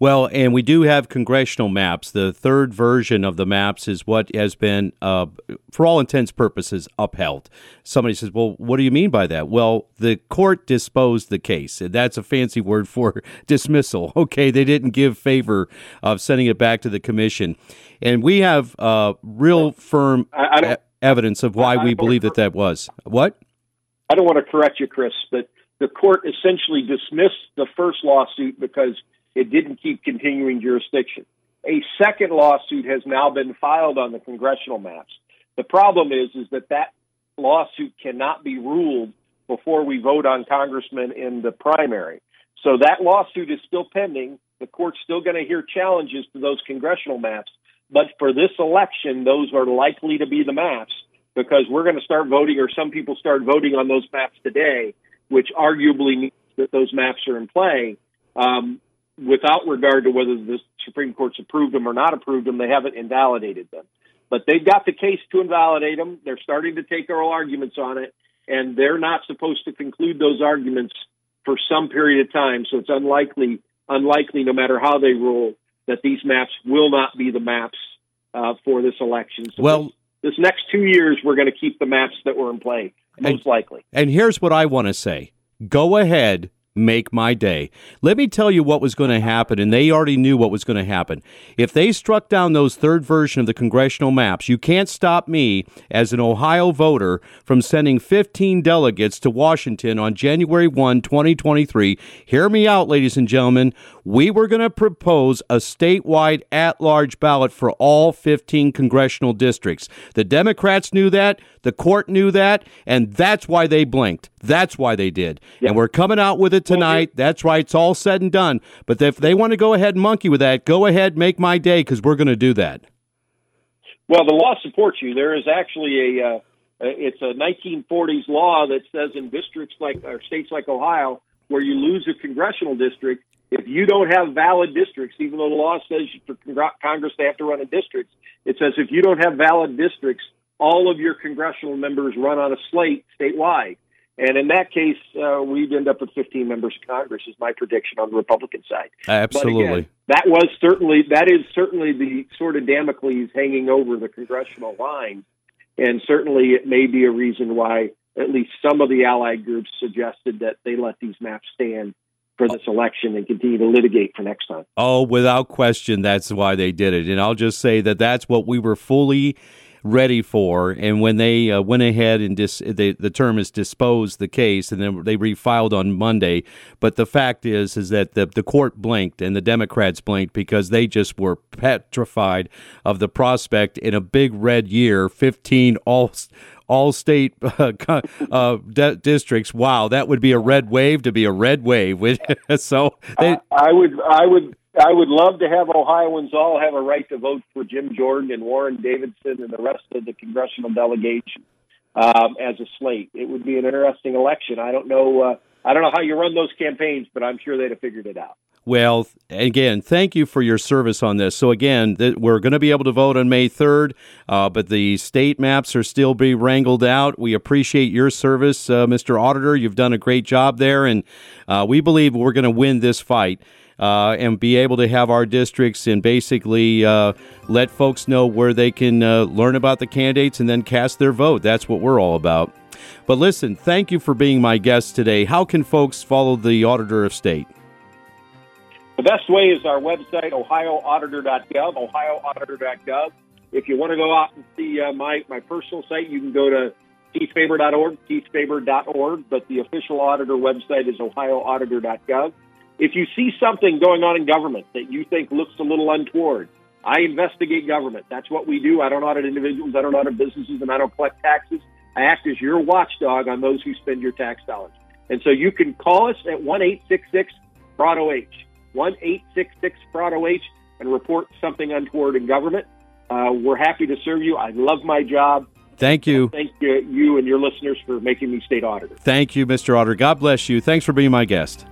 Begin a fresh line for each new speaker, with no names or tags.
Well, and we do have congressional maps. The third version of the maps is what has been, uh, for all intents and purposes, upheld. Somebody says, "Well, what do you mean by that?" Well, the court disposed the case. That's a fancy word for dismissal. Okay, they didn't give favor of sending it back to the commission, and we have uh, real firm
I, I
e- evidence of why
I
we believe that that was what.
I don't want to correct you, Chris, but the court essentially dismissed the first lawsuit because it didn't keep continuing jurisdiction. A second lawsuit has now been filed on the congressional maps. The problem is, is that that lawsuit cannot be ruled before we vote on congressmen in the primary. So that lawsuit is still pending. The court's still going to hear challenges to those congressional maps. But for this election, those are likely to be the maps because we're going to start voting, or some people start voting on those maps today, which arguably means that those maps are in play. Um, without regard to whether the Supreme Court's approved them or not approved them, they haven't invalidated them. But they've got the case to invalidate them. They're starting to take oral arguments on it, and they're not supposed to conclude those arguments for some period of time. So it's unlikely, unlikely, no matter how they rule, that these maps will not be the maps uh, for this election. So
Well-
this, this next two years, we're going to keep the maps that were in play, most likely.
And here's what I want to say go ahead, make my day. Let me tell you what was going to happen, and they already knew what was going to happen. If they struck down those third version of the congressional maps, you can't stop me as an Ohio voter from sending 15 delegates to Washington on January 1, 2023. Hear me out, ladies and gentlemen. We were going to propose a statewide at large ballot for all 15 congressional districts. The Democrats knew that, the court knew that, and that's why they blinked. That's why they did. And we're coming out with it tonight. That's right. It's all said and done. But if they want to go ahead and monkey with that, go ahead, make my day, because we're going to do that.
Well, the law supports you. There is actually a uh, it's a 1940s law that says in districts like or states like Ohio where you lose a congressional district, if you don't have valid districts, even though the law says for Congress they have to run in districts, it says if you don't have valid districts, all of your congressional members run on a slate statewide. And in that case, uh, we'd end up with 15 members of Congress, is my prediction on the Republican side.
Absolutely.
again, that was certainly that is certainly the sort of Damocles hanging over the congressional line, and certainly it may be a reason why at least some of the allied groups suggested that they let these maps stand for this election and continue to litigate for next time.
Oh, without question, that's why they did it. And I'll just say that that's what we were fully ready for. And when they uh, went ahead and dis- they, the term is disposed the case, and then they refiled on Monday. But the fact is, is that the the court blinked and the Democrats blinked because they just were petrified of the prospect in a big red year, fifteen all. All state uh, uh, di- districts. Wow, that would be a red wave to be a red wave. so they,
I would, I would, I would love to have Ohioans all have a right to vote for Jim Jordan and Warren Davidson and the rest of the congressional delegation um, as a slate. It would be an interesting election. I don't know. Uh, I don't know how you run those campaigns, but I'm sure they'd have figured it out.
Well, again, thank you for your service on this. So again, th- we're going to be able to vote on May third, uh, but the state maps are still being wrangled out. We appreciate your service, uh, Mr. Auditor. You've done a great job there, and uh, we believe we're going to win this fight. Uh, and be able to have our districts and basically uh, let folks know where they can uh, learn about the candidates and then cast their vote. That's what we're all about. But listen, thank you for being my guest today. How can folks follow the Auditor of State?
Best way is our website, ohioauditor.gov, ohioauditor.gov. If you want to go out and see uh, my, my personal site, you can go to keithfaber.org, keithfaber.org, but the official auditor website is ohioauditor.gov. If you see something going on in government that you think looks a little untoward, I investigate government. That's what we do. I don't audit individuals, I don't audit businesses, and I don't collect taxes. I act as your watchdog on those who spend your tax dollars. And so you can call us at 1 866 Fraud OH, 1 866 Fraud OH, and report something untoward in government. Uh, we're happy to serve you. I love my job.
Thank you.
Thank you, you and your listeners for making me state auditor.
Thank you, Mr. Otter. God bless you. Thanks for being my guest.